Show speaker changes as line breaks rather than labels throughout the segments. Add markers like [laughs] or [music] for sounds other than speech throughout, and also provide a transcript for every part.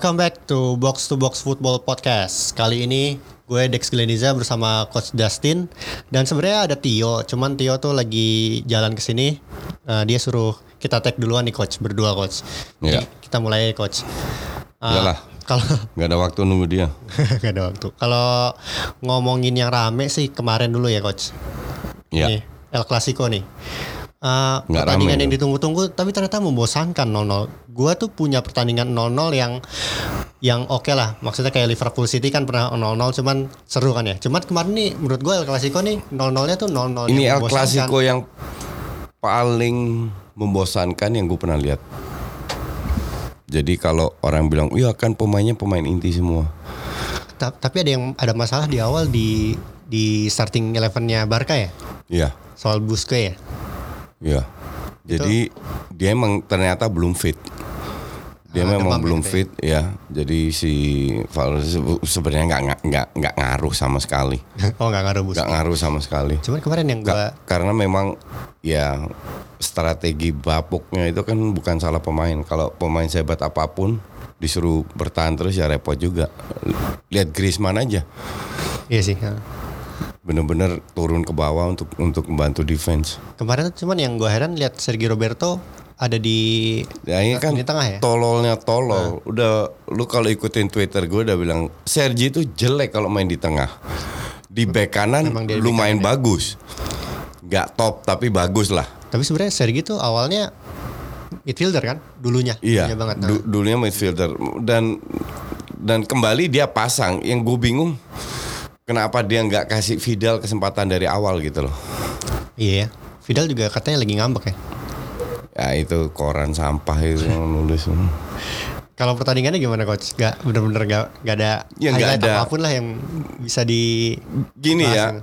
Welcome back to Box to Box Football Podcast. Kali ini gue Dex Gleniza bersama Coach Dustin dan sebenarnya ada Tio, cuman Tio tuh lagi jalan ke sini. Eh, dia suruh kita tag duluan nih coach, berdua coach. Jadi
Iya.
kita mulai coach.
Iyalah.
Kalau [laughs]
Gak ada waktu nunggu dia. [laughs]
nggak ada waktu. Kalau ngomongin yang rame sih kemarin dulu ya coach.
Iya.
Nih, El Clasico nih. Eh,
Nggak
pertandingan
rame
yang ditunggu-tunggu tapi ternyata membosankan 0-0. Gua tuh punya pertandingan 0-0 yang yang oke lah. Maksudnya kayak Liverpool City kan pernah 0-0 cuman seru kan ya. Cuman kemarin nih menurut gua El Clasico nih 0-0-nya tuh 0-0
Ini El. Clasico yang paling membosankan yang gue pernah lihat. Jadi kalau orang bilang, iya kan pemainnya pemain inti semua.
Ta- tapi ada yang ada masalah di awal di di starting elevennya Barca ya.
Iya,
Soal Busquets ya.
Iya. Jadi dia emang ternyata belum fit. Dia
Ah,
memang
ya,
belum
dia.
fit ya. Jadi si Valverde se- sebenarnya nggak nggak- nggak ngaruh sama sekali. [laughs]
oh nggak ngaruh
Nggak ngaruh sama sekali.
Cuman kemarin yang gua
Ka- karena memang ya strategi bapuknya itu kan bukan salah pemain. Kalau pemain sehebat apa pun disuruh bertahan terus ya repot juga. Lihat Griezmann aja,
iya sih. ya.
Bener-bener turun ke bawah untuk untuk membantu defense.
Kemarin tuh cuman yang gua heran lihat Sergio Roberto ada di
Ya ini kan
di tengah ya.
tololnya tolol. Udah lu kalau ikutin Twitter gue udah bilang Sergi itu jelek kalau main di tengah. Di back kanan lumayan
ya.
bagus. Gak top tapi bagus lah.
Tapi sebenarnya Sergi tuh awalnya midfielder kan dulunya.
Iya,
Dulunya banget. Nah,
du- dulunya midfielder dan dan kembali dia pasang. Yang gue bingung kenapa dia nggak kasih Fidel kesempatan dari awal gitu loh.
Iya. Vidal juga katanya lagi ngambek ya.
Ya itu koran sampah itu nulis.
Kalau pertandingannya gimana coach? Gak bener-bener gak, gak ada
Ya, nggak
highlight
ada.
apa pun lah yang bisa di
Gini ya.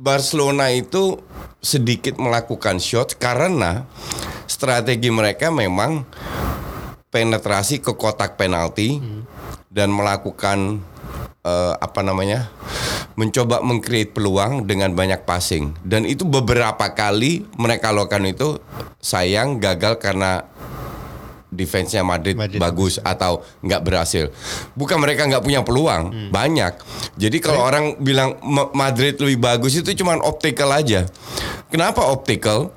Barcelona itu sedikit melakukan shot karena strategi mereka memang penetrasi ke kotak penalti dan melakukan eh, apa namanya mencoba mengcreate peluang dengan banyak passing. Dan itu beberapa kali mereka lakukan itu sayang gagal karena defense-nya Madrid,
Madrid
bagus atau nggak berhasil. Bukan mereka nggak punya peluang, banyak. Jadi kalau orang bilang Ma- Madrid lebih bagus itu cuman optical aja. Kenapa optical?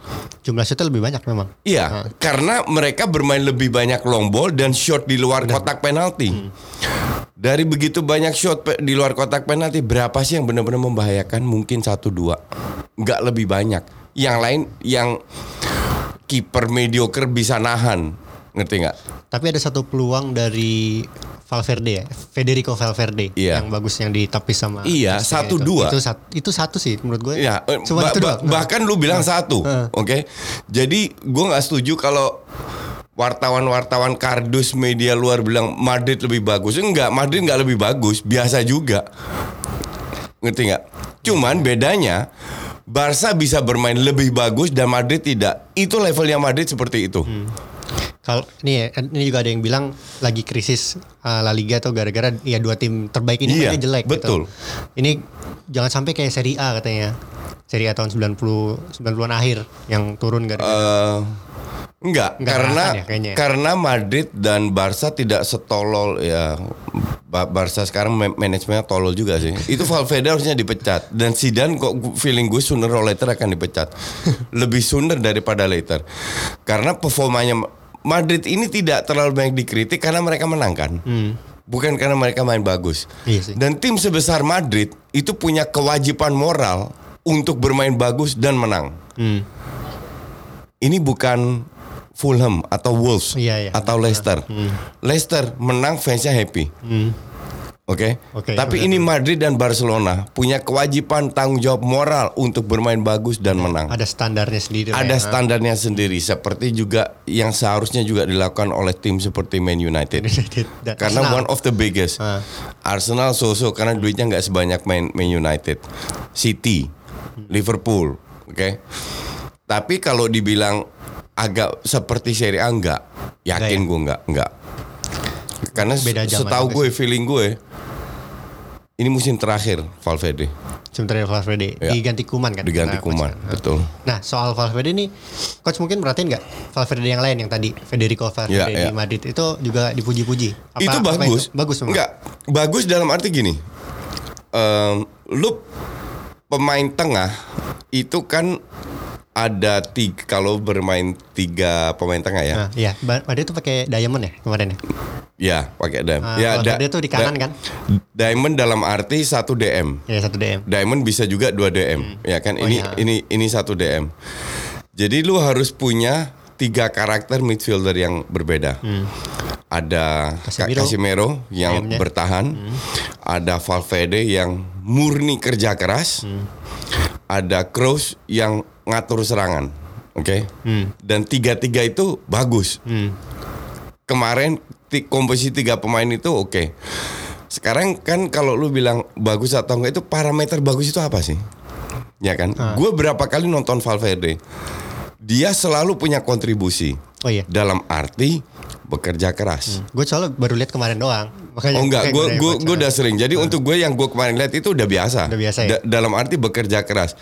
jumlah shotnya lebih banyak memang.
Iya, karena mereka bermain lebih banyak long ball dan shot di luar kotak penalti. Dari begitu banyak shot di luar kotak penalti, berapa sih yang benar-benar membahayakan? Mungkin satu dua, nggak lebih banyak. Yang lain yang kiper mediocre bisa nahan, ngerti nggak?
Tapi ada satu peluang dari Valverde ya, Federico Valverde
Iya.
yang bagus yang ditapis sama
Iya, satu
itu.
dua.
Itu, sat- itu satu sih menurut gue.
Ya, eh,
Cuma
ba-
itu
ba-
doang.
bahkan lu bilang satu,
Heeh.
oke? Jadi gue nggak setuju kalau wartawan-wartawan kardus media luar bilang Madrid lebih bagus. Enggak, Madrid nggak lebih bagus, biasa juga. Ngerti nggak? Cuman bedanya Barca bisa bermain lebih bagus dan Madrid tidak. Itu levelnya Madrid seperti itu.
Hmm. Kalau ini ya, kan ini juga ada yang bilang lagi krisis uh, La Liga tuh gara-gara ya dua tim terbaik ini
Iya,
jelek
betul.
gitu. Ini jangan sampai kayak Serie A katanya. Serie A tahun 90 90-an akhir yang turun gara-gara
Eh, enggak,
Enggak
karena
ya kayaknya ya.
karena Madrid dan Barca tidak setolol ya. Ba- Barca sekarang ma- manajemennya tolol juga sih. Itu Valverde harusnya dipecat dan Zidane kok feeling gue sooner or later akan dipecat. [laughs] Lebih sooner daripada later. Karena performanya Ma- Madrid ini tidak terlalu banyak dikritik karena mereka menang kan. Bukan karena mereka main bagus.
Hmm. Iya sih.
Dan tim sebesar Madrid itu punya kewajiban moral untuk bermain bagus dan menang
Hmm.
ini bukan Fulham atau Wolves
Iya, iya.
atau Leicester. Leicester menang fansnya happy.
Hmm.
Oke.
Oke,
Tapi
benar.
ini Madrid dan Barcelona punya kewajiban tanggung jawab moral untuk bermain bagus dan menang.
Ada standarnya sendiri.
Ada
ya.
standarnya sendiri seperti juga yang seharusnya juga dilakukan oleh tim seperti Man United. Karena
Arsenal.
one of the biggest.
Ah.
Arsenal so-so karena duitnya nggak sebanyak Man, Man United. City, Liverpool, oke. Tapi kalau dibilang agak seperti Serie A enggak, yakin
ya?
gue enggak, enggak. Karena
Beda
setahu gue, feeling gue, ini musim terakhir Valverde
Sementara Valverde
Ya.
diganti Kuman kan?
diganti Kuman,
coach.
betul.
Nah soal Valverde nih, coach mungkin perhatiin nggak Valverde yang lain yang tadi Federico Valverde
Ya,
di
ya.
Madrid itu juga dipuji-puji. Apa-
itu
apa
bagus.
Bagus memang.
Enggak, bagus dalam arti gini. Em, lu pemain tengah itu kan ada tiga kalau bermain tiga pemain tengah ya.
Nah, iya, itu pakai diamond ya kemarin ya.
Ya, pakai DM.
Ah,
ya,
Valverde tuh di kanan kan?
Diamond dalam arti satu DM.
Ya satu DM.
Diamond bisa juga dua DM, ya kan?
Oh,
ini
iya.
ini ini satu DM. Jadi lu harus punya tiga karakter midfielder yang berbeda. Ada
Hmm. Casemiro.
Casemiro yang
DM-nya.
bertahan, ada Valverde yang murni kerja keras,
Hmm.
Ada Kroos yang ngatur serangan, oke? Dan tiga-tiga itu bagus.
Hmm.
Kemarin komposisi tiga pemain itu oke. Sekarang kan kalau lu bilang bagus atau enggak itu parameter bagus itu apa sih? Ya kan?
Ah.
Gue berapa kali nonton Valverde. Dia selalu punya kontribusi.
Oh iya.
Dalam arti bekerja keras.
Gue soalnya baru lihat kemarin doang. Makanya
Oh enggak, gue gue gue udah sering. Jadi untuk gue yang gue kemarin lihat itu udah biasa.
Udah biasa ya?
Da- dalam arti bekerja keras.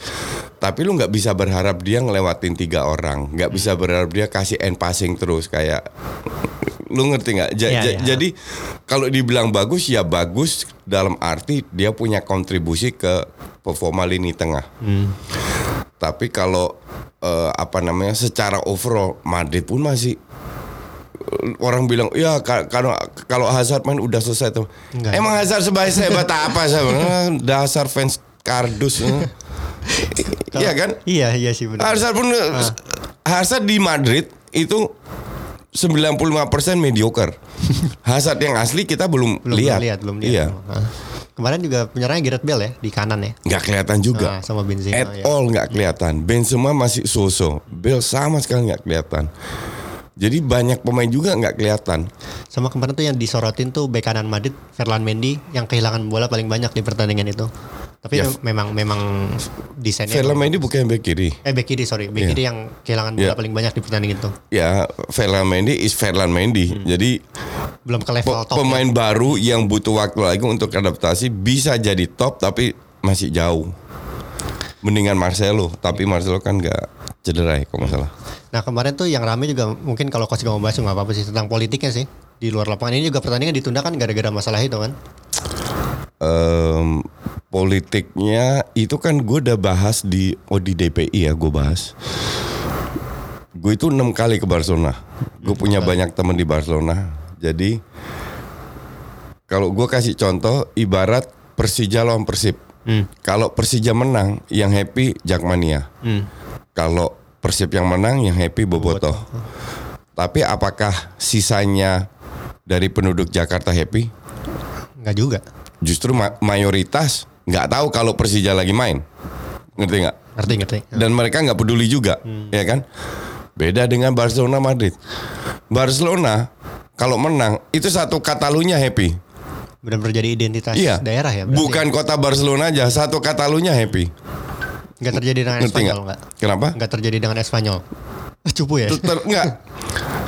Tapi lu nggak bisa berharap dia ngelewatin tiga orang. Nggak
Hmm.
bisa berharap dia kasih end passing terus kayak. Lu ngerti nggak? Ja-
Iya,
ja-
iya.
Jadi kalau dibilang bagus ya bagus dalam arti dia punya kontribusi ke performa lini tengah.
Hmm.
Tapi kalau eh, apa namanya secara overall Madrid pun masih eh, orang bilang ya ka- kalau kalau Hazard main udah selesai tuh.
Enggak.
Emang Hazard sebaik sehebat apa saya bilang, [laughs] dasar fans kardus. eh. Iya kan?
Iya iya sih benar.
Hazard pun Hazard di Madrid itu 95% mediocre. [laughs] Hazard yang asli kita belum,
belum
lihat.
belum lihat belum lihat.
Iya.
Kemarin juga penyerangnya Gareth Bale ya di kanan ya.
Nggak kelihatan juga.
Ah, sama Benzema
At
ya.
all nggak kelihatan. Benzema masih so-so. Bale sama sekali nggak kelihatan. Jadi banyak pemain juga nggak kelihatan.
Sama kemarin tuh yang disorotin tuh bek kanan Madrid Ferland Mendy yang kehilangan bola paling banyak di pertandingan itu. Tapi
Ya.
mem- memang memang desainnya
Film ini bukan back kiri.
eh bek kiri sorry bek
Iya.
kiri yang kehilangan bola
Iya.
paling banyak di pertandingan itu.
Ya, Ferland Mendy is Ferland Mendy.
Hmm.
Jadi
Belum ke level top. ya.
pemain baru yang butuh waktu lagi untuk adaptasi bisa jadi top tapi masih jauh. Mendingan Marcelo, tapi Marcelo kan nggak cedera ya kalau nggak salah.
Nah kemarin tuh yang rame juga mungkin kalau coach gak mau bahas nggak apa-apa sih tentang politiknya sih di luar lapangan ini juga pertandingan ditunda kan gara-gara masalah itu kan.
Em, politiknya itu kan gue udah bahas di oh di DPI ya gue bahas. Gue itu enam kali ke Barcelona. Gue punya banyak teman di Barcelona. Jadi kalau gue kasih contoh, ibarat Persija lawan Persib. Kalau Persija menang, yang happy Jakmania. Kalau Persib yang menang, yang happy Bobotoh. Tapi apakah sisanya dari penduduk Jakarta happy?
Nggak juga.
justru ma- mayoritas nggak tahu kalau Persija lagi main, ngerti nggak?
Ngerti ngerti.
Dan mereka nggak peduli juga, ya kan? Beda dengan Barcelona Madrid. Barcelona kalau menang itu satu Katalunya happy.
Benar-benar jadi identitas
Iya.
daerah ya. berarti
Bukan kota Barcelona aja, satu Katalunya happy.
Nggak terjadi dengan
Ngerti
Espanyol
nggak?
nggak?
Kenapa?
Nggak terjadi dengan Espanyol. [laughs] Cupu ya.
Ter, ter- nggak. [laughs]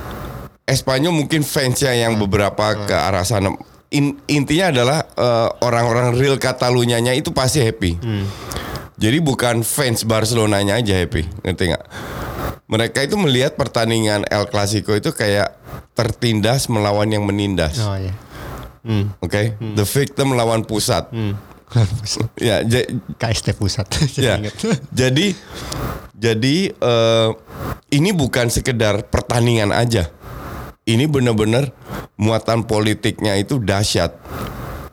Espanyol mungkin fansnya yang beberapa ke arah sana. In- intinya adalah eh, orang-orang real Katalunyanya itu pasti happy. Jadi bukan fans Barcelonanya aja happy, ngerti nggak? Mereka itu melihat pertandingan El Clasico itu kayak tertindas melawan yang menindas,
Oh iya. Hmm.
oke? The victim melawan pusat. [laughs] Ya, ja-
KST pusat. [laughs] Jadi
ya. [laughs] Jadi jadi eh, ini bukan sekedar pertandingan aja. Ini benar-benar muatan politiknya itu dahsyat.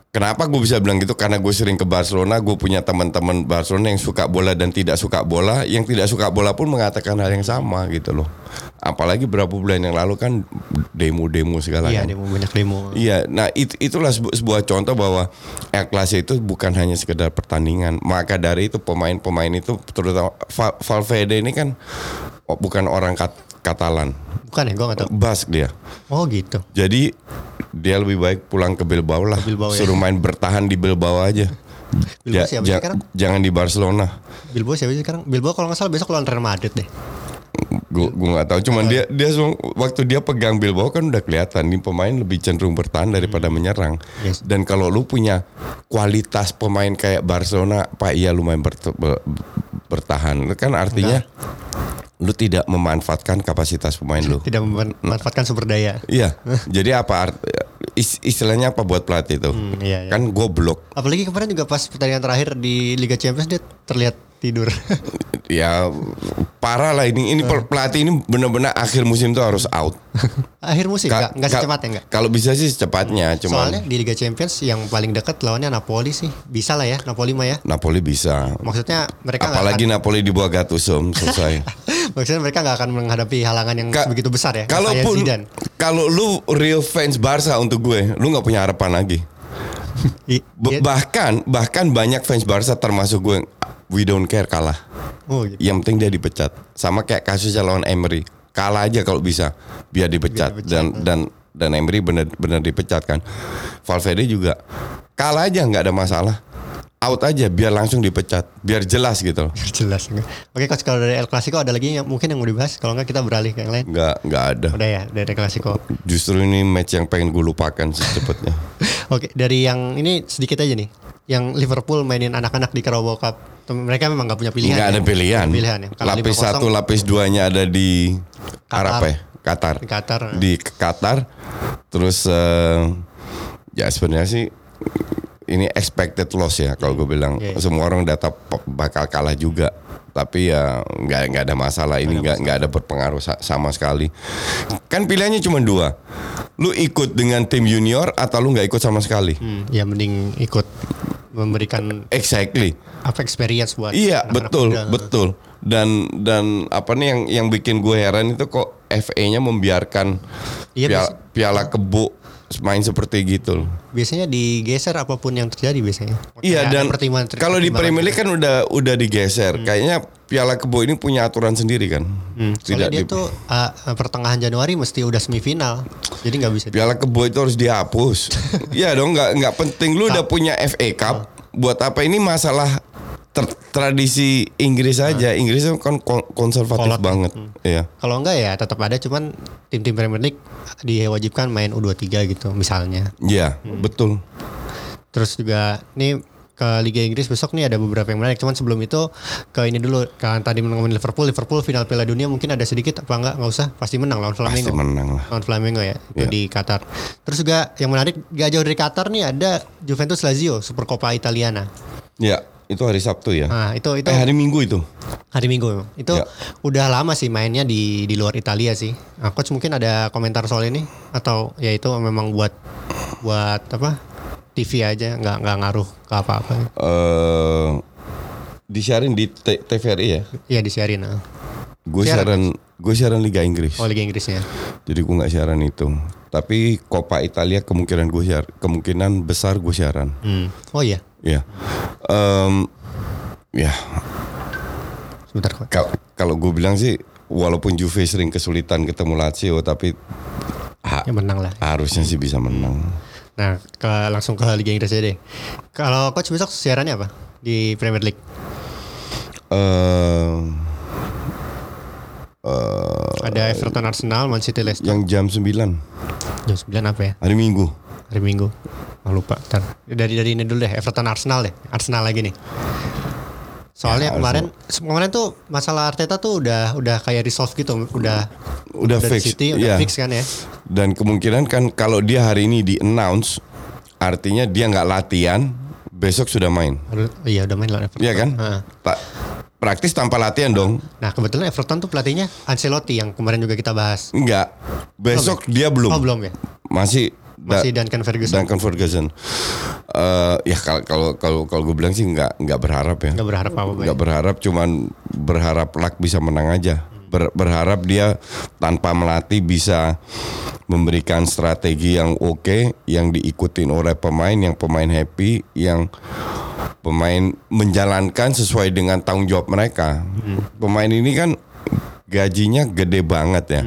Kenapa gue bisa bilang gitu? Karena gue sering ke Barcelona, gue punya teman-teman Barcelona yang suka bola dan tidak suka bola. Yang tidak suka bola pun mengatakan hal yang sama gitu loh. Apalagi berapa bulan yang lalu kan demo-demo segala
Iya,
kan.
demo banyak demo.
Iya, nah it- itulah sebu- sebuah contoh bahwa El Clasico itu bukan hanya sekedar pertandingan. Maka dari itu pemain-pemain itu terutama Va- Valverde ini kan oh, bukan orang Kat- Katalan,
Bukan ya, gue gak tau.
Bask dia.
Oh gitu.
Jadi dia lebih baik pulang ke Bilbao lah.
Bilbao, ya.
Suruh main bertahan di Bilbao aja.
Bilbao
Ja-
siapa
ja-
sekarang?
jangan di Barcelona.
Bilbao siapa sekarang? Bilbao kalau nggak salah besok lawan Real Madrid deh.
Gue gue nggak tahu. Cuman dia dia waktu dia pegang Bilbao kan udah kelihatan nih pemain lebih cenderung bertahan daripada menyerang.
Hmm. Yes.
Dan kalau lu punya kualitas pemain kayak Barcelona, Pak iya lu main bert- be- bertahan. Kan artinya lu tidak memanfaatkan kapasitas pemain lu.
Tidak memanfaatkan sumber daya.
Iya. Jadi apa art- is- istilahnya apa buat pelatih itu?
Hmm, iya, iya.
Kan goblok.
Apalagi kemarin juga pas pertandingan terakhir di Liga Champions dia terlihat tidur. [laughs]
ya parah lah ini ini pel- pelatih ini benar-benar akhir musim tuh harus out. [laughs]
Akhir musim
Ka- ka-
secepatnya nggak?
Kalau bisa sih secepatnya, cuman
Soalnya di Liga Champions yang paling dekat lawannya Napoli sih. Bisa lah ya Napoli mah ya.
Napoli bisa.
Maksudnya mereka
Apalagi Napoli di bawah Gattuso selesai.
akan, [laughs] maksudnya mereka nggak akan menghadapi halangan yang
Ka-
begitu besar ya.
Kalaupun kalau lu real fans Barca untuk gue, lu nggak punya harapan lagi.
I-
B-
dia-
bahkan bahkan banyak fans Barca termasuk gue, we don't care kalah.
oh, gitu.
Yang penting dia dipecat. Sama kayak kasusnya lawan Emery. Kalah aja kalau bisa biar dipecat,
Biar dipecat,
dan dan dan Emery benar-benar dipecat kan. Valverde juga kalah aja nggak ada masalah. Out aja biar langsung dipecat, biar jelas gitu loh.
Jelas. Oke coach kalau dari El Clasico ada lagi yang mungkin yang mau dibahas. Kalau nggak kita beralih ke yang lain.
Nggak nggak ada.
Udah ya dari El Clasico.
Justru ini match yang pengen gue lupakan secepatnya. [laughs]
Oke dari yang ini sedikit aja nih. Yang Liverpool mainin anak-anak di Carabao Cup. Mereka memang nggak punya pilihan.
Nggak
ya.
ada pilihan.
Nggak pilihan ya.
Lapis
5-0
satu, lapis duanya ada di
Qatar.
Arab ya, Qatar.
Di Qatar.
Di Qatar. Terus eh, ya sebenarnya sih ini expected loss ya kalau gue bilang.
Iya.
Semua orang data bakal kalah juga. Tapi ya nggak nggak ada masalah ini nggak nggak ada berpengaruh sa- sama sekali. Kan pilihannya cuma dua. Lu ikut dengan tim junior atau lu nggak ikut sama sekali.
Hmm, ya mending ikut memberikan
Exactly.
apa experience buat
Iya
anak-anak
betul
muda.
betul dan dan apa nih yang yang bikin gue heran itu kok FA-nya membiarkan
Iya,
piala, piala kebo main seperti gitu loh.
Biasanya digeser apa pun yang terjadi biasanya.
Iya
Makanya
dan
pertimbangan
kalau di
pertimbangan
Premier League kan udah udah digeser. Kayaknya piala kebo ini punya aturan sendiri kan.
Hmm, soalnya dia
di-
tuh uh, pertengahan Januari mesti udah semifinal. Jadi nggak bisa.
piala kebo itu harus dihapus. [laughs] Iya dong nggak nggak penting lu udah punya FA Cup. Buat apa ini masalah ter- tradisi Inggris aja. Inggris kan kon- konservatif
Kolot.
banget. Iya.
Kalau enggak ya tetap ada cuman tim-tim Premier League diwajibkan main U23 gitu misalnya.
Iya, betul.
Terus juga nih ke Liga Inggris besok nih ada beberapa yang menarik. Cuman sebelum itu ke ini dulu kan tadi ngomongin Liverpool, Liverpool final Piala Dunia mungkin ada sedikit apa enggak? Nggak usah, pasti menang lawan
Pasti
Flamengo.
menang lah.
Lawan Flamengo ya, itu
Iya.
di Qatar. Terus juga yang menarik gak jauh dari Qatar nih ada Juventus Lazio Supercoppa Italiana.
Ya, itu hari Sabtu ya.
Nah, itu itu
Eh hari Minggu itu.
hari Minggu. Itu
Ya.
udah lama sih mainnya di di luar Italia sih. Nah, coach mungkin ada komentar soal ini atau ya itu memang buat buat apa? TV aja nggak nggak ngaruh ke apa-apa.
eh disiarin di TVRI ya.
Iya disiarin. Nah.
Gue
Siaran.
siaran, gue siaran Liga Inggris.
Oh Liga Inggrisnya.
Jadi gue nggak siaran itu. Tapi Coppa Italia kemungkinan gue siar, kemungkinan besar gue siaran.
Hmm. Oh iya.
Ya. Em, ya.
Sebentar
Kalau gue bilang sih, walaupun Juve sering kesulitan ketemu Lazio, tapi ha-
Ya menang lah.
harusnya sih bisa menang.
Nah ke, langsung ke Liga Inggris aja deh. Kalau coach besok siarannya apa di Premier League?
Eh,
Ada Everton Arsenal, Man City Leicester.
yang jam 9
Jam 9 apa ya?
hari Minggu.
Hari Minggu. Oh, lupa. Ntar. Dari dari ini dulu deh. Everton Arsenal deh. Arsenal lagi nih. Soalnya
Ya,
kemarin kemarin tuh masalah Arteta tuh udah udah kayak resolve gitu, udah
Udah
dari
fix,
City udah
iya.
fix kan ya.
Dan kemungkinan kan kalau dia hari ini di announce, artinya dia nggak latihan, besok sudah main.
Iya udah main lawan Everton.
Iya kan? Ta- praktis tanpa latihan dong.
Nah kebetulan Everton tuh pelatihnya Ancelotti yang kemarin juga kita bahas.
Enggak. Besok dia belum.
Oh belum ya?
Masih
Masih Duncan Ferguson.
Duncan Ferguson. Eh, ya kalau kalau kalau kalau gue bilang sih nggak nggak berharap ya.
Nggak berharap apa-apa ya?
Nggak berharap, cuman berharap luck bisa menang aja. Ber- berharap dia tanpa melatih bisa memberikan strategi yang oke, yang diikutin oleh pemain, yang pemain happy, yang pemain menjalankan sesuai dengan tanggung jawab mereka. Pemain ini kan gajinya gede banget ya.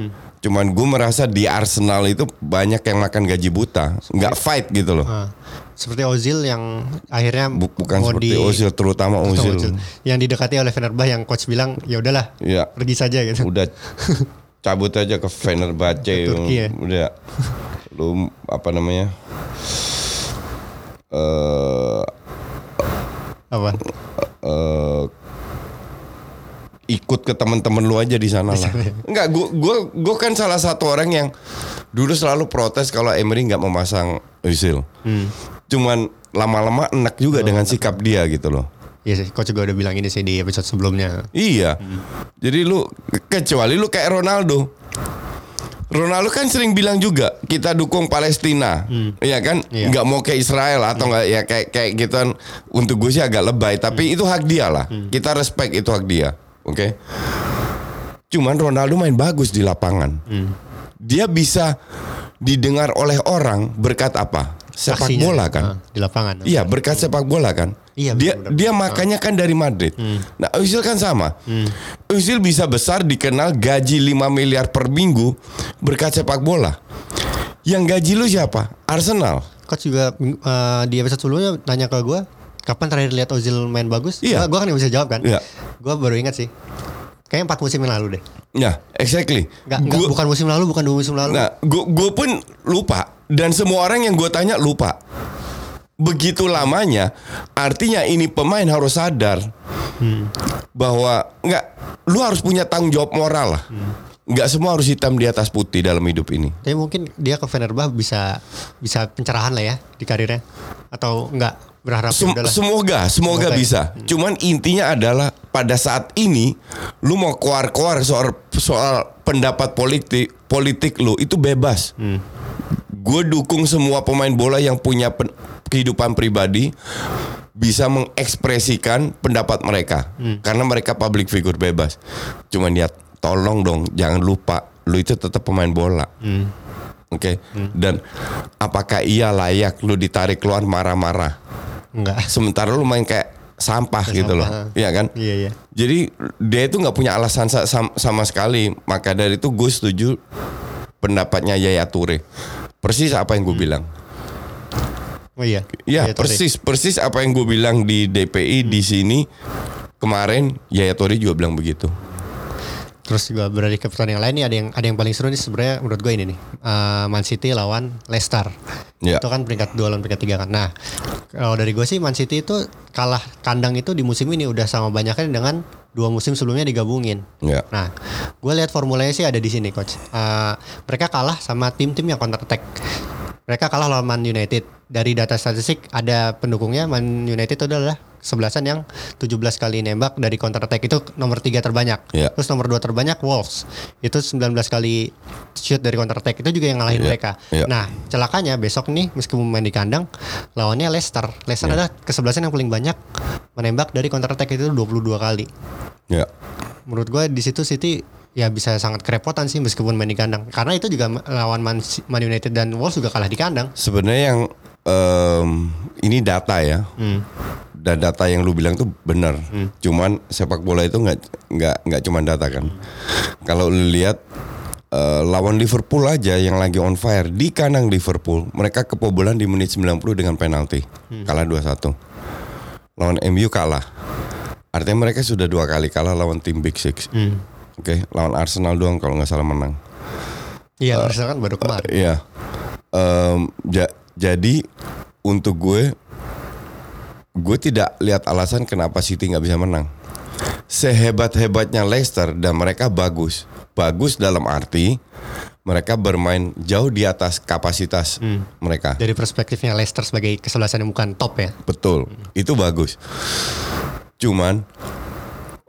Cuman gue merasa di Arsenal itu banyak yang makan gaji buta, nggak fight gitu loh.
Ah, seperti Ozil yang akhirnya
Bu- bukan seperti
di-
Ozil, terutama Ozil.
Ozil. yang didekati oleh Fenerbah yang coach bilang ya udahlah
Ya,
pergi saja gitu.
udah [laughs] cabut aja ke Fenerbahce
Turki ya?
udah lu apa namanya eh
Apa?
eh, ikut ke teman-teman lu aja di sana lah. Enggak, gua gua gua kan salah satu orang yang dulu selalu protes kalau Emery nggak memasang Özil.
Hmm.
Cuman lama-lama enak juga
Oh,
dengan sikap dia gitu loh.
Iya sih, coach juga udah bilang ini sih di episode sebelumnya.
Iya. Jadi lu kecuali lu kayak Ronaldo. Ronaldo kan sering bilang juga kita dukung Palestina, Iya kan?
Iya.
Mau ke Israel atau nggak ya kayak kayak gituan. Untuk gue sih agak lebay, tapi itu hak dia lah. Kita respect itu hak dia, oke? Cuman Ronaldo main bagus di lapangan. Dia bisa didengar oleh orang berkat apa? Sepak
Aksinya,
bola kan?
ah, di lapangan.
Iya berkat sepak bola kan.
Iya,
dia
benar-benar.
dia makanya kan dari Madrid. Nah Özil kan sama. Özil bisa besar dikenal gaji 5 miliar per minggu berkat sepak bola. Yang gaji lu siapa? Arsenal.
Coach juga eh, di episode sebelumnya nanya ke gue, kapan terakhir lihat Ozil main bagus?
Iya.
Gue kan nggak bisa jawab kan.
Iya.
Gue baru ingat sih. Kayaknya empat musim yang lalu deh.
Ya, exactly.
Nggak,
Gua-
bukan musim lalu, bukan dua musim lalu.
Nah, gue pun lupa dan semua orang yang gue tanya lupa. Begitu lamanya, artinya ini pemain harus sadar bahwa nggak, lu harus punya tanggung jawab moral lah. Nggak semua harus hitam di atas putih dalam hidup ini.
Tapi mungkin dia ke Fenerbah bisa bisa pencerahan lah ya di karirnya. Atau enggak berharap ya
Sem- semoga, semoga,
Semoga ya.
bisa. Cuman intinya adalah pada saat ini lu mau keluar-keluar soal soal pendapat politik politik lu itu bebas.
Hmm.
Gue dukung semua pemain bola yang punya pen- kehidupan pribadi bisa mengekspresikan pendapat mereka
Hmm.
karena mereka public figure bebas. Cuman ya tolong dong jangan lupa lu itu tetap pemain bola.
Hmm.
Oke. Dan apakah ia layak lu ditarik keluar marah-marah?
Enggak.
sementara lu main kayak sampah gitu loh. Iya kan?
Iya iya.
Jadi dia itu nggak punya alasan sa- sam- sama sekali. Maka dari itu gue setuju pendapatnya Yaya Toure. Persis apa yang gue bilang.
Oh iya.
Ya
Iya,
persis persis apa yang gue bilang di DPI di sini kemarin Yaya Toure juga bilang begitu.
Terus juga beralih ke pertandingan lain nih ada yang ada yang paling seru nih sebenarnya menurut gue ini nih. Eh, Man City lawan Leicester.
Ya.
Itu kan peringkat dua lawan peringkat tiga kan. Nah, kalau dari gue sih Man City itu kalah kandang itu di musim ini udah sama banyaknya dengan dua musim sebelumnya digabungin.
Ya.
Nah, gue lihat formulanya sih ada di sini, coach. Eh, mereka kalah sama tim-tim yang counter attack. Mereka kalah lawan Man United. Dari data statistik ada pendukungnya Man United itu adalah sebelasan yang 17 kali nembak dari counter attack itu nomor tiga terbanyak.
Iya.
Terus nomor dua terbanyak Wolves. Itu 19 kali shoot dari counter attack. Itu juga yang ngalahin
Iya,
mereka.
iya.
Nah, celakanya besok nih meskipun main di kandang lawannya Leicester. Leicester
Iya.
adalah kesebelasan yang paling banyak menembak dari counter attack itu 22 kali
Ya.
menurut gue di situ City ya bisa sangat kerepotan sih meskipun main di kandang karena itu juga lawan Man, Man United dan Wolves juga kalah di kandang
Sebenarnya yang em, ini data ya.
Hmm.
Dan data yang lu bilang tuh benar. Cuman sepak bola itu nggak nggak nggak cuma data kan. Kalau lu lihat eh, lawan Liverpool aja yang lagi on fire di kandang Liverpool, mereka kebobolan di menit 90 dengan penalti. Kalah 2-1. Lawan MU kalah. Artinya mereka sudah dua kali kalah lawan tim Big Six.
Hmm.
Oke, lawan Arsenal doang kalau nggak salah menang.
iya Arsenal kan baru kemarin
Iya. Em, ja- jadi untuk gue, gue tidak lihat alasan kenapa City nggak bisa menang. Sehebat-hebatnya Leicester dan mereka bagus, bagus dalam arti mereka bermain jauh di atas kapasitas mereka.
dari perspektifnya Leicester sebagai kesebelasan yang bukan top ya
Betul, itu bagus. Cuman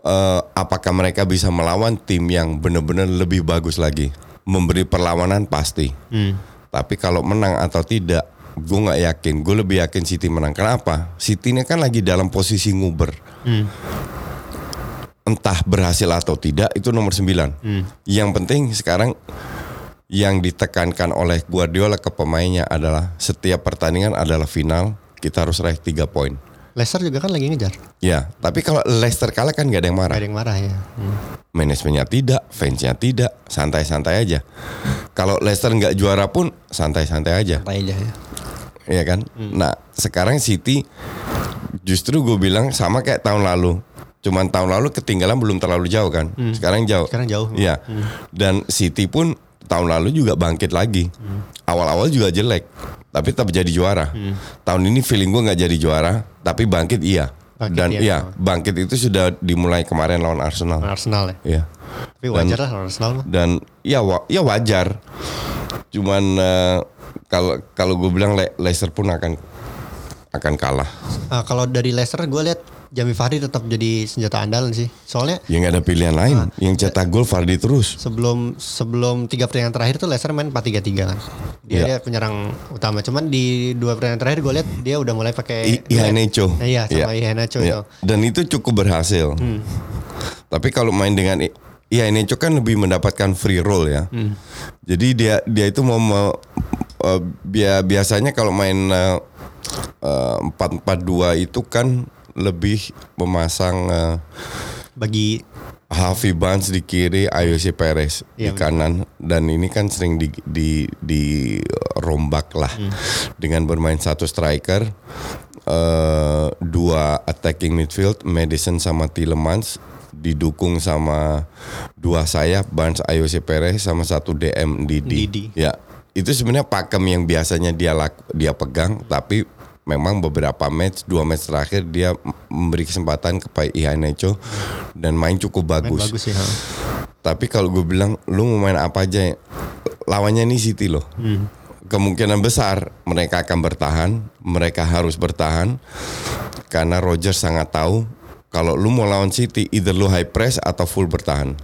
eh, apakah mereka bisa melawan tim yang benar-benar lebih bagus lagi? Memberi perlawanan pasti.
Hmm.
Tapi kalau menang atau tidak, gue nggak yakin. Gue lebih yakin City menang. Kenapa? City ini kan lagi dalam posisi nguber. Entah berhasil atau tidak itu nomor 9 Yang penting sekarang yang ditekankan oleh Guardiola ke pemainnya adalah setiap pertandingan adalah final. Kita harus raih 3 poin.
Leicester juga kan lagi ngejar.
Ya, tapi kalau Leicester kalah kan gak ada yang marah.
Gak ada yang marah ya. Hmm.
Manajemennya tidak, fansnya tidak, santai-santai aja. Kalau Leicester nggak juara pun santai-santai aja.
Santai aja ya.
Iya kan? Nah, sekarang City justru gue bilang sama kayak tahun lalu. Cuman tahun lalu ketinggalan belum terlalu jauh kan. Sekarang jauh.
Sekarang jauh.
Iya. Dan City pun tahun lalu juga bangkit lagi. Awal-awal juga jelek, tapi tetap jadi juara. Tahun ini feeling gue nggak jadi juara, tapi bangkit iya.
Bangkit
Dan
iya.
iya, bangkit itu sudah dimulai kemarin lawan Arsenal.
Arsenal ya.
Iya.
Tapi wajar lah Arsenal.
Dan ya wa- ya wajar. Cuman eh, kalau kalau gue bilang Le- Leicester pun akan akan kalah.
Ah, kalau dari Leicester gue lihat Jamie Vardy tetap jadi senjata andalan sih. Soalnya
Ya nggak ada pilihan lain. Yang cetak gol Vardy terus.
sebelum sebelum tiga pertandingan terakhir tuh Leicester main 4-3-3 kan. Dia,
Iya.
dia penyerang utama. Cuman di dua pertandingan terakhir gue lihat dia udah mulai pakai
Iheanacho.
Nah, iya sama Iheanacho
Iya.
itu.
Dan itu cukup berhasil. Tapi kalau main dengan I- Iheanacho kan lebih mendapatkan free roll ya. Jadi dia dia itu mau eh, bia- biasanya kalau main eh, eh, 4-4-2 itu kan lebih memasang eh,
Bagi
Harvey Barnes di kiri, Ayose Perez di
Iya,
kanan dan ini kan sering di di di rombak lah dengan bermain satu striker, eh, dua attacking midfield, Madison sama Tielemans didukung sama dua sayap Barnes, Ayose Perez sama satu DM Didi.
Didi.
Ya, itu sebenarnya pakem yang biasanya dia laku, dia pegang tapi memang beberapa match dua match terakhir dia memberi kesempatan kepada Iheanacho dan main cukup
main
bagus.
bagus sih. ha.
Tapi kalau gue bilang lu mau main apa aja lawannya ini City loh. Kemungkinan besar mereka akan bertahan, mereka harus bertahan karena Roger sangat tahu kalau lu mau lawan City either lu high press atau full bertahan.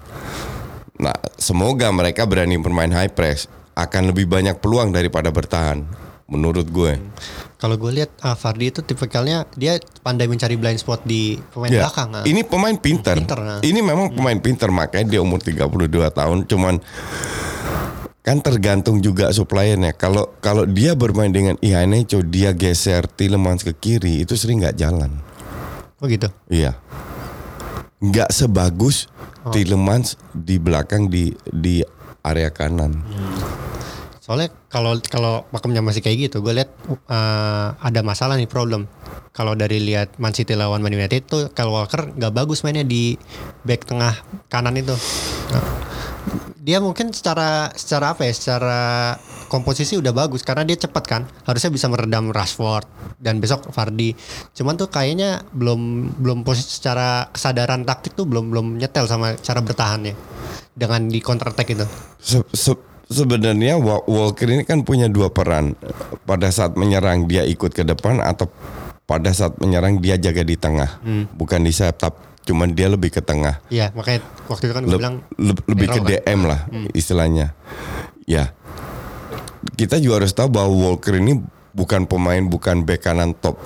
Nah, semoga mereka berani bermain high press akan lebih banyak peluang daripada bertahan menurut gue.
Kalau gue lihat ah, Vardy itu tipikalnya dia pandai mencari blind spot di pemain
Ya,
belakang. ah.
Ini pemain pinter.
Pinter, nah.
Ini memang pemain pinter makanya dia umur 32 tahun cuman kan tergantung juga suppliernya. Kalau kalau dia bermain dengan Iheanacho dia geser Tielemans ke kiri itu sering nggak jalan.
Oh gitu.
Iya. Nggak sebagus
Oh.
Tielemans di belakang di di area kanan.
Soalnya kalau kalau makamnya masih kayak gitu, gue lihat uh, ada masalah nih problem. Kalau dari lihat Man City lawan Man United tuh kalau Walker nggak bagus mainnya di back tengah kanan itu. Nah, dia mungkin secara secara apa ya? Secara komposisi udah bagus karena dia cepat kan. Harusnya bisa meredam Rashford dan besok Vardy. Cuman tuh kayaknya belum belum posisi secara kesadaran taktik tuh belum belum nyetel sama cara bertahannya dengan di counter attack itu.
Sebenarnya Wa- Walker ini kan punya dua peran. Pada saat menyerang dia ikut ke depan atau pada saat menyerang dia jaga di tengah, bukan di sayap. Cuman dia lebih ke tengah,
Iya, makanya waktu itu kan gue
Le-
bilang
le- lebih ke
kan?
DM lah istilahnya. Ya, kita juga harus tahu bahwa Walker ini bukan pemain bukan bek kanan top.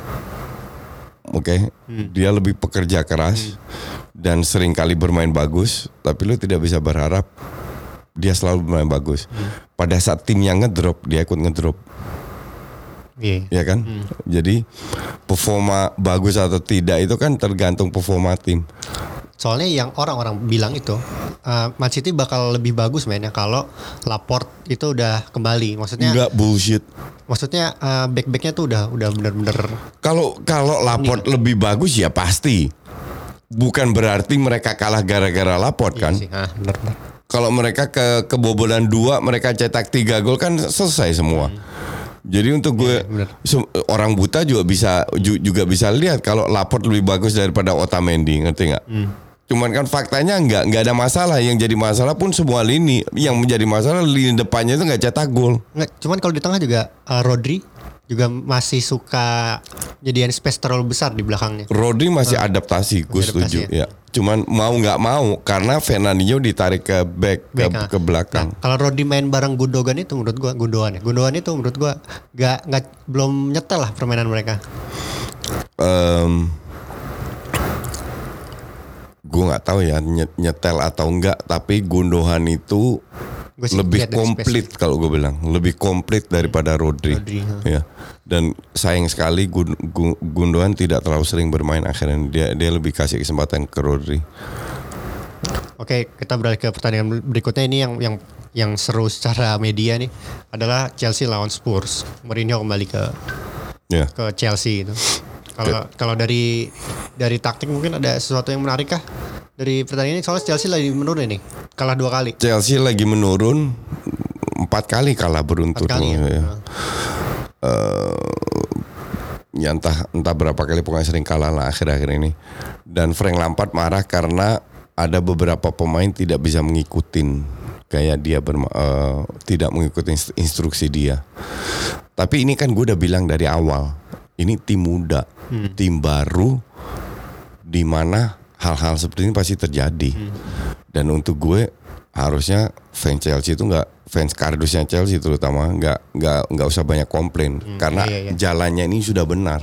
Oke, dia lebih pekerja keras dan sering kali bermain bagus, tapi lu tidak bisa berharap dia selalu bermain bagus. Pada saat tim yang ngedrop, dia ikut ngedrop,
Iya.
ya kan? Jadi performa bagus atau tidak itu kan tergantung performa tim.
Soalnya yang orang-orang bilang itu uh, Man City bakal lebih bagus mainnya kalau Laporte itu udah kembali. Maksudnya
Enggak bullshit.
maksudnya uh, back-backnya tuh udah udah bener-bener
Kalau kalau Laporte lebih bagus ya pasti. Bukan berarti mereka kalah gara-gara Laporte kan.
Iya sih. Ah, bener, bener.
Kalau mereka ke kebobolan dua, mereka cetak tiga gol kan selesai semua. Jadi untuk gue se- orang buta juga bisa ju- juga bisa lihat kalau Laporte lebih bagus daripada Otamendi, ngerti nggak?
Hmm.
Cuman kan faktanya nggak nggak ada masalah. Yang jadi masalah pun semua lini. Yang menjadi masalah lini depannya itu nggak cetak gol.
Nggak, cuman kalau di tengah juga uh, Rodri juga masih suka jadian space terlalu besar di belakangnya.
Rodri masih adaptasi, gue setuju.
adaptasi
Ya. Cuman mau nggak mau karena Fernandinho ditarik ke back, ke,
Back, ah.
ke belakang.
Nah, kalau Rodri main bareng Gundogan itu menurut gua Gundogan ya. Gundogan itu menurut gua nggak nggak belum nyetel lah permainan mereka.
Em, gue nggak tahu ya nye- nyetel atau enggak, tapi Gundogan itu
Gua sih
lebih komplit kalau gue bilang, lebih komplit daripada Rodri.
Rodri.
Ya. Dan sayang sekali Gun- Gun- Gundogan tidak terlalu sering bermain akhirnya dia dia lebih kasih kesempatan ke Rodri.
Oke, kita beralih ke pertandingan berikutnya ini yang yang yang seru secara media nih adalah Chelsea lawan Spurs. Mourinho kembali ke
Ya.
ke Chelsea itu. Kalau kalau dari dari taktik mungkin ada sesuatu yang menarik kah dari pertandingan ini? Soalnya Chelsea lagi menurun ini, kalah dua kali.
Chelsea lagi menurun empat kali kalah beruntun.
Kali ya.
Ya. ya entah entah berapa kali pokoknya sering kalah lah akhir-akhir ini. Dan Frank Lampard marah karena ada beberapa pemain tidak bisa mengikutin kayak dia berma- eh, tidak mengikuti inst- instruksi dia. Tapi ini kan gue udah bilang dari awal, ini tim muda, tim baru, di mana hal-hal seperti ini pasti terjadi. Dan untuk gue harusnya fans Chelsea itu nggak fans kardusnya Chelsea terutama nggak nggak nggak usah banyak komplain karena
iya, iya.
jalannya ini sudah benar.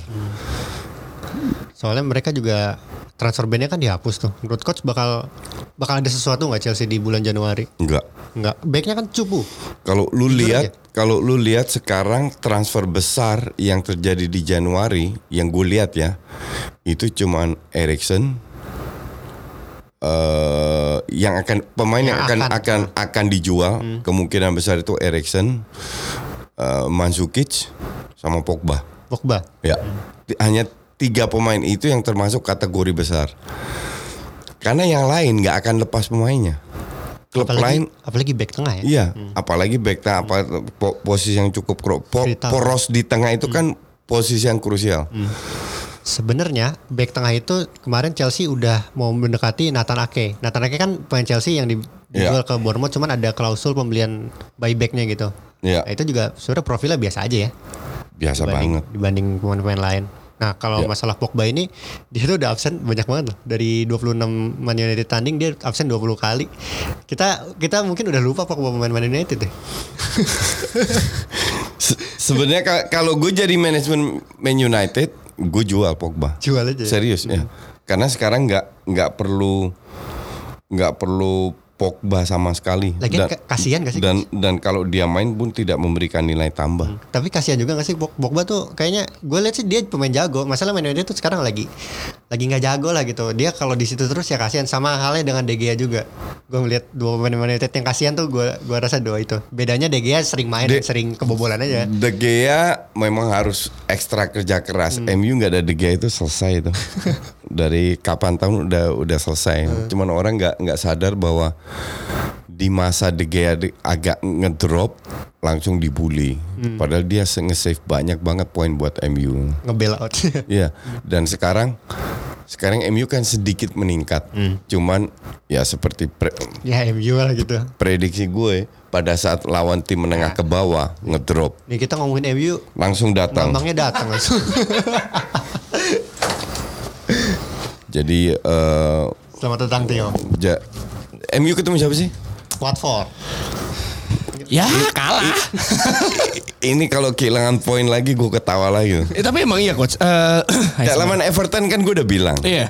Soalnya mereka juga transfer bandnya kan dihapus tuh. Menurut coach bakal bakal ada sesuatu nggak Chelsea di bulan Januari?
Enggak.
Nggak. Backnya kan cupu.
Kalau lu
Jujur
lihat,
aja.
kalau lu lihat sekarang transfer besar yang terjadi di Januari, yang gue lihat ya, itu cuman Erikson, eh yang akan pemain yang,
Yang
akan
akan. Hmm.
akan akan dijual, kemungkinan besar itu Erikson, eh Mandzukic, sama Pogba.
Pogba.
Ya, hanya tiga pemain itu yang termasuk kategori besar. Karena yang lain nggak akan lepas pemainnya. Klub
apalagi,
lain
apalagi back tengah ya.
Iya, apalagi back tengah apa po- posisi yang cukup po- poros di tengah itu kan posisi yang krusial.
Sebenarnya back tengah itu kemarin Chelsea udah mau mendekati Nathan Ake. Nathan Ake kan pemain Chelsea yang di- dijual ke Bournemouth cuman ada klausul pembelian buybacknya gitu.
Iya.
Nah, itu juga sebenarnya profilnya biasa aja ya
Biasa
dibanding
banget.
dibanding pemain-pemain lain. Nah, kalau
Ya.
masalah Pogba ini dia tuh udah absen banyak banget loh. Dari 26 Man United tanding dia absen 20 kali. Kita kita mungkin udah lupa Pogba pemain Man United deh. [laughs]
Se- Sebenarnya ka- kalau gue jadi manajemen Man United, gue jual Pogba.
Jual aja. ya.
Serius ya. Karena sekarang nggak nggak perlu nggak perlu Pogba sama sekali.
Lagian ka- kasihan gak sih,
Dan dan kalau dia main pun tidak memberikan nilai tambah.
Tapi kasihan juga gak sih Pog- Pogba tuh kayaknya gue lihat sih dia pemain jago. Masalah Man United tuh sekarang lagi lagi nggak jago lah gitu. Dia kalau di situ terus ya kasihan sama halnya dengan De Gea juga. Gue melihat dua pemain United yang kasihan tuh gue gua rasa dua itu. Bedanya De Gea sering main,
De-
sering kebobolan aja.
De Gea memang harus ekstra kerja keras.
Hmm.
MU nggak ada De Gea itu selesai itu. [laughs] Dari kapan tahun udah udah selesai.
Hmm.
Cuman orang nggak nggak sadar bahwa di masa De Gea agak ngedrop langsung dibully.
Hmm.
Padahal dia nge-save banyak banget poin buat MU.
Ngebel out. [laughs]
Iya. Dan sekarang sekarang MU kan sedikit meningkat.
Hmm.
Cuman ya seperti pre-
ya MU lah gitu.
prediksi gue pada saat lawan tim menengah ke bawah ngedrop
Nih kita ngomongin MU,
langsung datang.
lambangnya datang langsung.
Jadi eh
Selamat datang Tio.
ja, MU ketemu siapa sih?
Watford.
Ya kalah.
Ini kalau kehilangan poin lagi gue ketawa lagi.
Eh, tapi emang iya coach. Eh, [clears throat]
Ya, lawan Everton kan gue udah bilang.
Iya.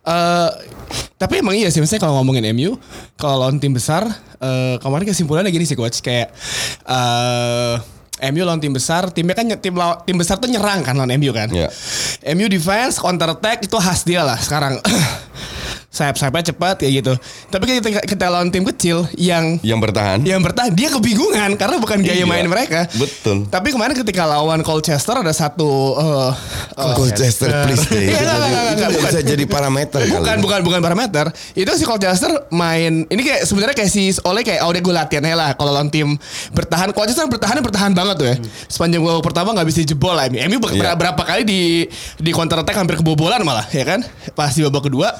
Eh, tapi emang iya sih, misalnya kalau ngomongin MU, kalau lawan tim besar, eh, kemarin kesimpulannya gini sih coach, kayak eh MU lawan tim besar, timnya kan tim law- tim besar tuh nyerang kan lawan MU kan.
Iya.
MU defense, counter attack itu khas dia lah sekarang. [clears throat] Sayap-sayapnya cepat kayak gitu. Tapi kita, kita lawan tim kecil yang
Yang bertahan.
yang bertahan dia kebingungan karena bukan gaya
Iya,
main mereka.
betul.
Tapi kemarin ketika lawan Colchester ada satu eh,
Colchester please deh.
Iya,
Itu,
enggak, enggak,
itu
enggak,
bisa
bukan.
jadi parameter
bukan
kali.
bukan bukan parameter. Itu si Colchester main ini kayak sebenarnya kayak si oleh kayak oh, udah gue latihan aja lah kalau lawan tim bertahan Colchester bertahan bertahan banget tuh ya. Sepanjang babak pertama nggak bisa jebol lah. Ber-
Iya.
berapa kali di di counter attack hampir kebobolan malah ya kan. Pas di babak kedua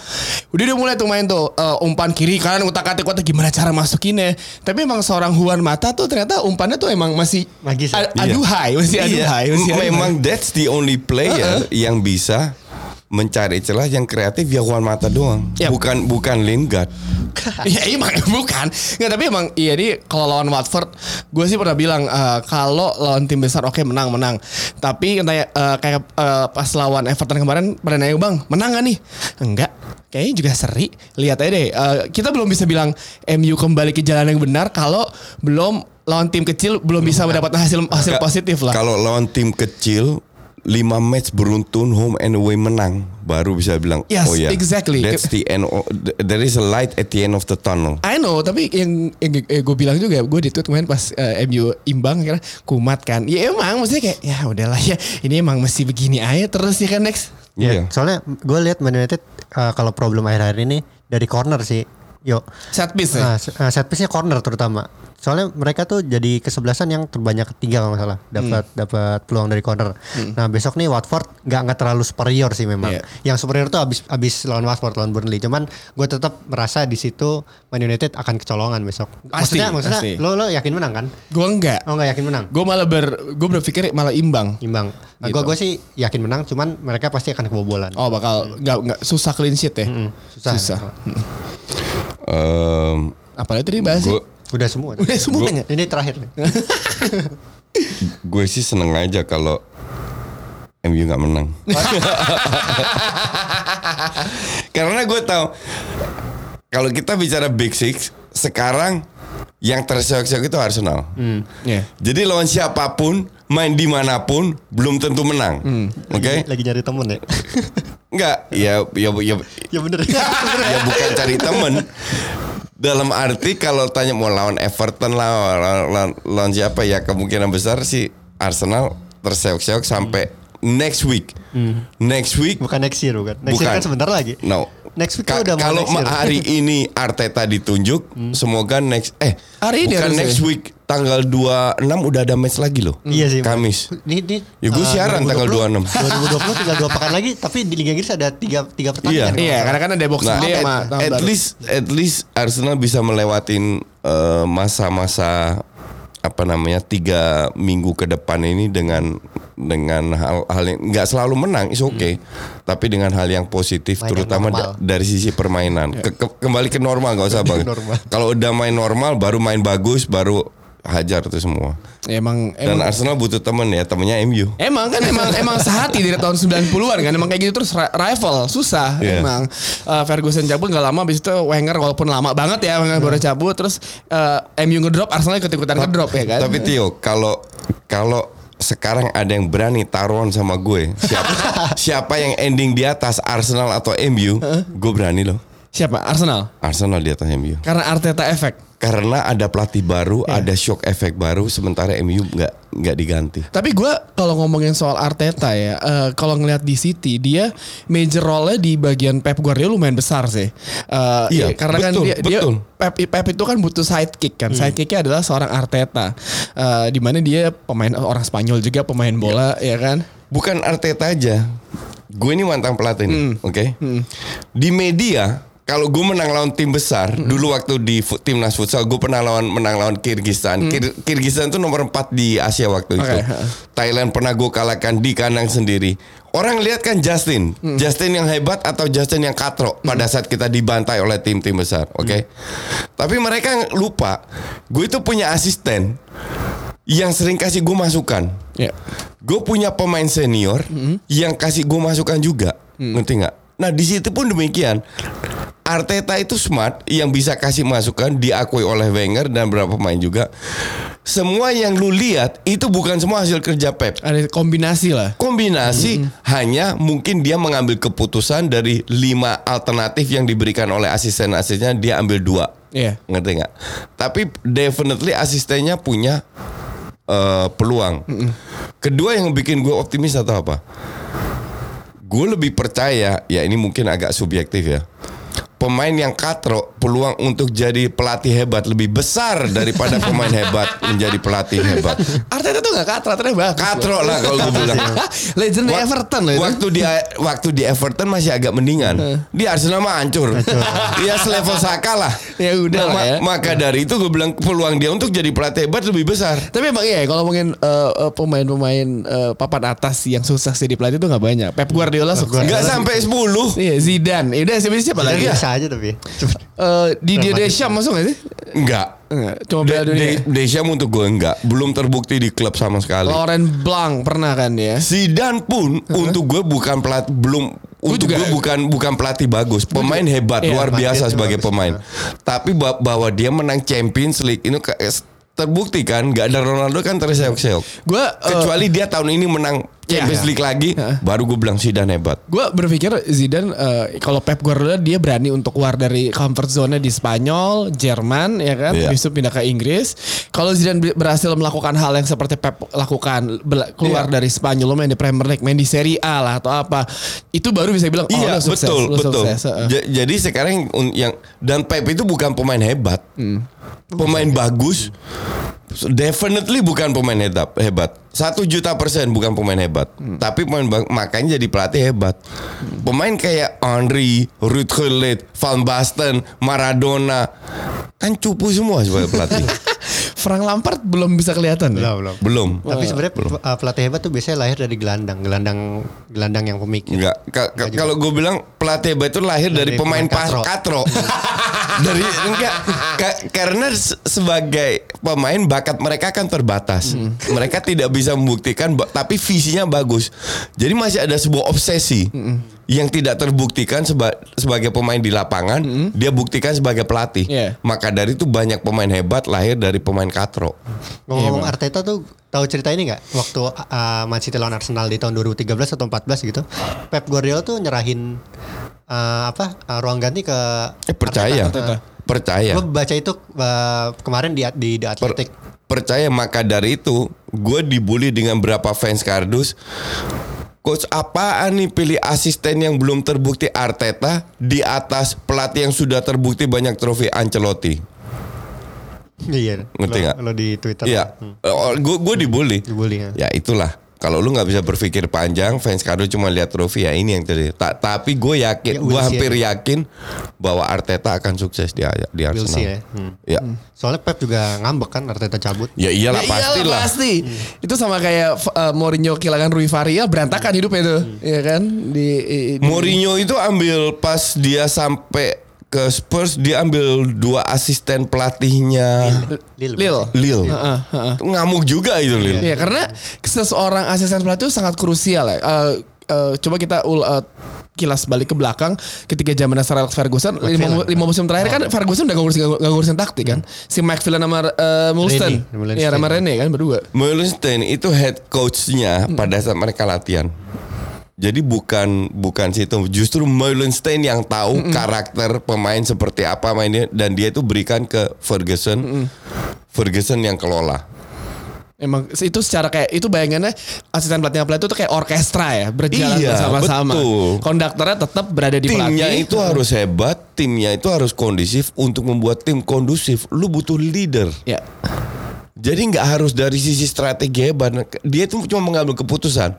Dia udah mulai tuh main tuh eh, umpan kiri kanan utak atik utak gimana cara masukinnya. Tapi emang seorang Juan Mata tuh ternyata umpannya tuh emang masih
Magis
aduhai, masih aduhai, masih aduhai.
Iya. Memang that's the only player yang bisa mencari celah yang kreatif ya Juan Mata doang.
Yap.
Bukan bukan Lingard. [laughs]
Iya emang [laughs] bukan. Nggak tapi emang Iya di Kalau lawan Watford Gue sih pernah bilang eh, Kalau lawan tim besar Oke menang menang. Tapi katanya eh, Kayak eh, pas lawan Everton kemarin Pada nanya bang Menang gak nih? Enggak. Kayaknya juga seri. Lihat aja deh. Eh, Kita belum bisa bilang MU kembali ke jalan yang benar Kalau belum Lawan tim kecil Belum bisa mendapatkan hasil hasil positif lah.
Kalau lawan tim kecil 5 match beruntun home and away menang baru bisa bilang
Yes,
oh ya
exactly.
that's the end o- there is a light at the end of the tunnel
I know, tapi yang, yang gue bilang juga, gue di tweet kemarin pas eh, MU imbang kira kumat kan. Ya emang, maksudnya kayak ya udahlah ya, ini emang mesti begini aja terus ya kan next.
iya
Soalnya gue lihat Man United uh, kalau problem akhir-akhir ini dari corner sih. Yo.
Set piece ya.
Nah, se- uh, set piece-nya corner terutama. Soalnya mereka tuh jadi kesebelasan yang terbanyak ketiga kalau nggak salah dapat
Hmm.
dapat peluang dari corner. Nah besok nih Watford nggak nggak terlalu superior sih memang.
Iya.
Yang superior tuh abis abis lawan Watford lawan Burnley. Cuman gue tetap merasa di situ Man United akan kecolongan besok.
Pasti,
maksudnya maksudnya
pasti.
lo lo yakin menang kan?
Gue enggak.
Oh nggak yakin menang?
Gue malah ber, gue berpikir malah imbang.
Imbang. Nah,
Gitu.
gue gue sih yakin menang. Cuman mereka pasti akan kebobolan.
Oh bakal nggak nggak susah clean sheet ya.
susah.
Susah.
Em,
Apalagi tadi bahas sih.
Udah semua.
Udah semuanya.
Ini terakhir nih. [laughs]
gue sih seneng aja kalau MU nggak menang [laughs] karena gue tahu kalau kita bicara Big Six sekarang yang terseok-seok itu Arsenal
Iya.
Jadi lawan siapa pun, main di mana pun, belum tentu menang. Oke?
Lagi nyari temen ya.
Enggak, ya, ya, ya,
ya bener. [laughs]
ya bukan cari temen. Dalam arti kalau tanya mau lawan Everton lah, lawan, lawan, lawan siapa ya kemungkinan besar sih Arsenal terseok-seok sampai next week. Next week
Bukan next year bukan. Next year
Bukan.
kan sebentar lagi.
No.
Next week
Ka-
udah mau
kalau hari ini Arteta ditunjuk, semoga next eh
Hari ini
bukan next week tanggal 26 udah ada match lagi loh.
Iya sih.
Kamis.
Ini, ini
Ya, gue
eh,
siaran tanggal 26.
2020 tinggal dua pekan lagi, tapi di Liga Inggris ada tiga tiga pertandingan.
Iya, karena kan ada box
Nah,
day
at,
sama tahun
at
baru.
least at least Arsenal bisa melewatin eh, masa-masa apa namanya tiga minggu ke depan ini dengan dengan hal-hal yang nggak selalu menang, is okay, tapi dengan hal yang positif,
Main
terutama da- dari sisi permainan, Ke- ke- kembali ke normal nggak usah bang. Kalau udah main normal, baru main bagus, baru hajar itu semua.
Emang
Dan
emang
Arsenal butuh temen ya, temennya MU.
Emang kan emang emang sehati dari tahun 90-an kan emang kayak gitu terus ri- rival susah
Iya.
emang Eh, Ferguson cabut nggak lama habis itu Wenger walaupun lama banget ya Wenger baru cabut terus eh, MU ngedrop Arsenal ikut-ikutan ngedrop ya kan
Tapi Tio, kalau kalau sekarang ada yang berani taruhan sama gue, siapa [laughs] siapa yang ending di atas Arsenal atau MU, gue berani loh.
Siapa Arsenal
Arsenal di atas MU.
karena Arteta efek
Karena ada pelatih baru,
Iya.
ada shock efek baru, sementara MU nggak nggak diganti.
Tapi gue kalau ngomongin soal Arteta ya, eh, kalau ngelihat di City dia major role-nya di bagian Pep Guardiola lumayan besar sih. Eh,
Iya,
karena kan
betul,
dia, dia
betul.
Pep, Pep itu kan butuh sidekick kan. Sidekicknya adalah seorang Arteta, Eh, di mana dia pemain orang Spanyol juga pemain bola ya kan.
Bukan Arteta aja. Gue ini mantan pelatih nih, oke? Di media kalau gue menang lawan tim besar, dulu waktu di timnas futsal gue pernah lawan menang lawan Kirgistan. Kir- Kirgistan itu nomor 4 di Asia waktu itu.
Oke.
Thailand pernah gue kalahkan di kandang sendiri. Orang lihat kan Justin, Justin yang hebat atau Justin yang katro pada saat kita dibantai oleh tim-tim besar, oke? Tapi mereka lupa, gue itu punya asisten yang sering kasih gue masukan.
Ya.
Gue punya pemain senior yang kasih gue masukan juga, ngerti nggak? Nah di situ pun demikian. Arteta itu smart yang bisa kasih masukan diakui oleh Wenger dan beberapa pemain juga. Semua yang lu lihat itu bukan semua hasil kerja Pep.
Ada kombinasi lah.
Kombinasi hanya mungkin dia mengambil keputusan dari lima alternatif yang diberikan oleh asisten-asistennya dia ambil dua.
Iya.
Ngerti nggak? Tapi definitely asistennya punya eh, peluang. Kedua yang bikin gue optimis atau apa? Gue lebih percaya, ya ini mungkin agak subjektif ya. Pemain yang katro peluang untuk jadi pelatih hebat lebih besar daripada [laughs] pemain hebat menjadi pelatih hebat.
Arteta tuh gak katra, Arteta bagus.
Katro lah kalau gue bilang. [laughs]
Legend
Wak-
Everton loh itu.
Waktu di waktu di Everton masih agak mendingan. Di Arsenal mah hancur. [laughs] Dia selevel Saka lah.
Ya udah
Nah,
lah ya.
ma- Maka dari itu gue bilang peluang dia untuk jadi pelatih hebat lebih besar.
Tapi emang iya kalau ngomongin eh, eh, pemain-pemain eh, papan atas yang sukses jadi pelatih itu nggak banyak. Pep Guardiola sukses.
Enggak sampai 10.
Iya Zidane. Ya udah siapa siapa lagi ya?
Aja tapi.
Eh Didier Deschamps masuk gak sih?
Enggak.
Enggak. Cuma Piala Dunia.
De, Deschamps untuk gue enggak. Belum terbukti di klub sama sekali.
Laurent Blanc pernah kan ya?
Zidane pun untuk gue bukan pelatih belum untuk
juga-
gue bukan bukan pelatih bagus, pemain hebat
Iya,
luar biasa
dia
sebagai
bagus.
pemain. Tapi ba- bahwa dia menang Champions League ini ke- terbukti kan, nggak ada Ronaldo kan terseok-seok.
Gue eh,
Kecuali dia tahun ini menang
Iya.
Champions League lagi, baru gue bilang Zidane hebat.
gue berpikir Zidane eh, kalau Pep Guardiola dia berani untuk keluar dari comfort zone di Spanyol, Jerman ya kan, habis itu pindah ke Inggris. Kalau Zidane ber- berhasil melakukan hal yang seperti Pep lakukan, keluar
Iya.
dari Spanyol, lo main di Premier League, main di Serie A lah atau apa, itu baru bisa bilang oh
iya
lo sukses,
betul
lo
betul.
sukses.
Ja- jadi sekarang yang dan Pep itu bukan pemain hebat,
Hmm.
pemain bagus. Definitely bukan pemain hebat. Hebat. Satu juta persen bukan pemain hebat.
Hmm.
Tapi pemain makanya jadi pelatih hebat. Pemain kayak Henry, Ruud Gullit, Van Basten, Maradona kan cupu semua sebagai pelatih. [laughs]
Frank Lampard belum bisa kelihatan. ya?
Belum, belum.
Belum.
Tapi sebenarnya pelatih hebat tuh biasanya lahir dari gelandang, gelandang gelandang yang pemikir.
Enggak. Ka- ka- Kalau gue bilang pelatih hebat itu lahir dari,
Dari
pemain
pemain
pas
katro.
katro. [laughs] dari enggak Ka- karena se- sebagai pemain bakat mereka kan terbatas. Mereka tidak bisa membuktikan tapi visinya bagus. Jadi masih ada sebuah obsesi yang tidak terbuktikan seba- sebagai pemain di lapangan, dia buktikan sebagai pelatih.
Iya.
Maka dari itu banyak pemain hebat lahir dari pemain katro.
Ngomong-ngomong Arteta tuh tahu cerita ini nggak? Waktu uh, Man City lawan Arsenal di tahun 2013 atau 14 gitu, Pep Guardiola tuh nyerahin uh, apa uh, ruang ganti ke
Eh percaya.
Arteta.
Percaya.
Gue baca itu uh, kemarin di di, di
Per-
Atletik.
percaya maka dari itu gue dibully dengan berapa fans kardus Coach apaan nih pilih asisten yang belum terbukti Arteta di atas pelatih yang sudah terbukti banyak trofi Ancelotti.
Iya.
Ngerti
lo-
nggak?
Lo di Twitter.
Iya,
Hmm.
gue gue dibully.
Dibully ya.
Ya itulah. Kalau lu nggak bisa berpikir panjang, fans kardus cuma lihat trofi ya ini yang terjadi. Ta- tapi gue
Ya,
yakin, gue
we'll see
hampir
aja.
yakin bahwa Arteta akan sukses di di
We'll see ya.
Arsenal.
Hmm.
Ya,
Soalnya Pep juga ngambek kan Arteta cabut.
ya iyalah
Ya iyalah,
pasti lah.
pasti. Itu sama kayak uh, Mourinho kehilangan Rui Faria berantakan hidupnya itu, ya kan? Di, di-
Mourinho itu ambil pas dia sampai ke Spurs dia ambil dua asisten pelatihnya
Lille.
Lille.
Lille.
Heeh, heeh.
Ngamuk juga itu Lille.
Iya karena seseorang asisten pelatih itu sangat krusial ya. Eh, eh, coba kita ul, eh, kilas balik ke belakang ketika zaman Sir Alex Ferguson lima, lima musim terakhir kan Ferguson udah gak ngurusin, gak ngurusin taktik kan si McPhillan sama uh, Mulston
Mullenstein.
iya sama Rene kan berdua
Meulensteen itu head coachnya pada saat mereka latihan. Jadi bukan bukan situ, justru Meulensteen yang tahu karakter pemain seperti apa mainnya dan dia itu berikan ke Ferguson. Ferguson yang kelola.
emang itu secara kayak itu bayangannya asisten pelatih pelatih itu kayak orkestra ya berjalan
Iya,
bersama-sama konduktornya tetap berada di
timnya
pelatih
itu harus hebat, timnya itu harus kondusif untuk membuat tim kondusif. Lu butuh leader.
ya
Jadi nggak harus dari sisi strategi hebat. Dia itu cuma mengambil keputusan.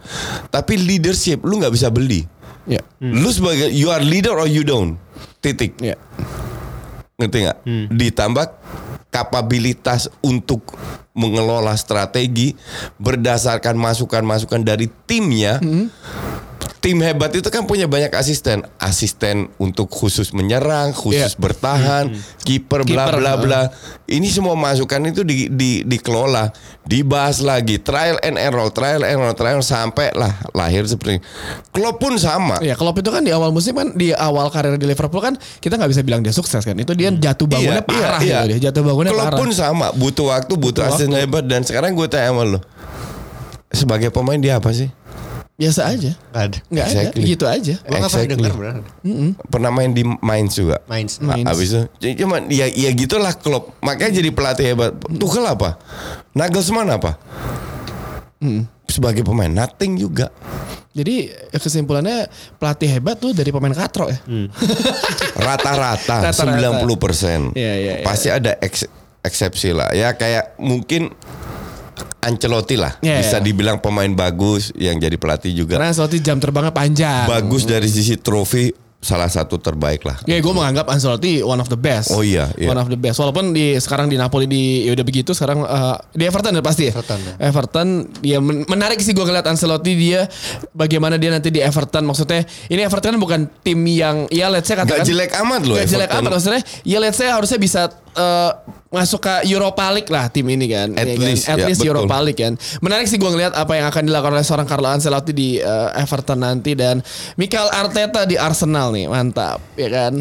Tapi leadership lu nggak bisa beli.
ya
Lu sebagai you are leader or you don't. Titik.
ya
Ngerti nggak? Ditambah kapabilitas untuk mengelola strategi berdasarkan masukan-masukan dari timnya. Tim hebat itu kan punya banyak asisten, asisten untuk khusus menyerang, khusus
Iya.
bertahan, kiper, bla
Kiper,
bla
heeh.
bla. Ini semua masukan itu di, di, dikelola, dibahas lagi, trial and error, trial and error, trial sampai lah lahir seperti. ini. Klopp pun sama.
Ya Klopp itu kan di awal musim kan di awal karir di Liverpool kan kita nggak bisa bilang dia sukses kan. Itu dia jatuh bangunnya parah gitu dia. Jatuh bangunnya
Klopp
parah.
pun sama, butuh waktu, butuh
Butuh
asisten
waktu.
hebat dan sekarang gue tanya sama lo. Sebagai pemain dia apa sih?
Biasa aja.
Gak ada.
Nggak
Exactly.
ada, gitu aja.
Gue gak pernah
Exactly.
dengar beneran.
Pernah main di Mainz juga.
Mainz.
Mainz.
Abis itu c- cuman ya ya gitulah Klopp. Makanya jadi pelatih hebat. Tuchel apa? Nagelsmann apa? Sebagai pemain nothing juga.
Jadi kesimpulannya pelatih hebat tuh dari pemain katro ya. [laughs]
Rata-rata
Rata-rata.
90 persen.
Iya, iya, iya.
Pasti ada eks- eksepsi lah. Ya kayak mungkin Ancelotti lah.
Iya,
Bisa
iya.
dibilang pemain bagus yang jadi pelatih juga.
Karena Ancelotti jam terbangnya panjang.
Bagus dari sisi trofi salah satu terbaik lah.
Ya gue menganggap Ancelotti one of the best.
Oh iya, iya.
One of the best. Walaupun di sekarang di Napoli di ya udah begitu sekarang eh, di Everton ya pasti ya.
Everton, ya.
Everton ya men- menarik sih gue ngeliat Ancelotti dia bagaimana dia nanti di Everton maksudnya ini Everton kan bukan tim yang ya let's say katakan
Gak jelek amat loh
Gak jelek
Everton.
amat maksudnya ya let's say harusnya bisa eh, masuk ke Europa League lah tim ini kan.
At
Ya kan?
least,
At
ya,
least
betul.
Europa League kan. Menarik sih gue ngeliat apa yang akan dilakukan oleh seorang Carlo Ancelotti di eh, Everton nanti dan Mikel Arteta di Arsenal nih mantap ya kan.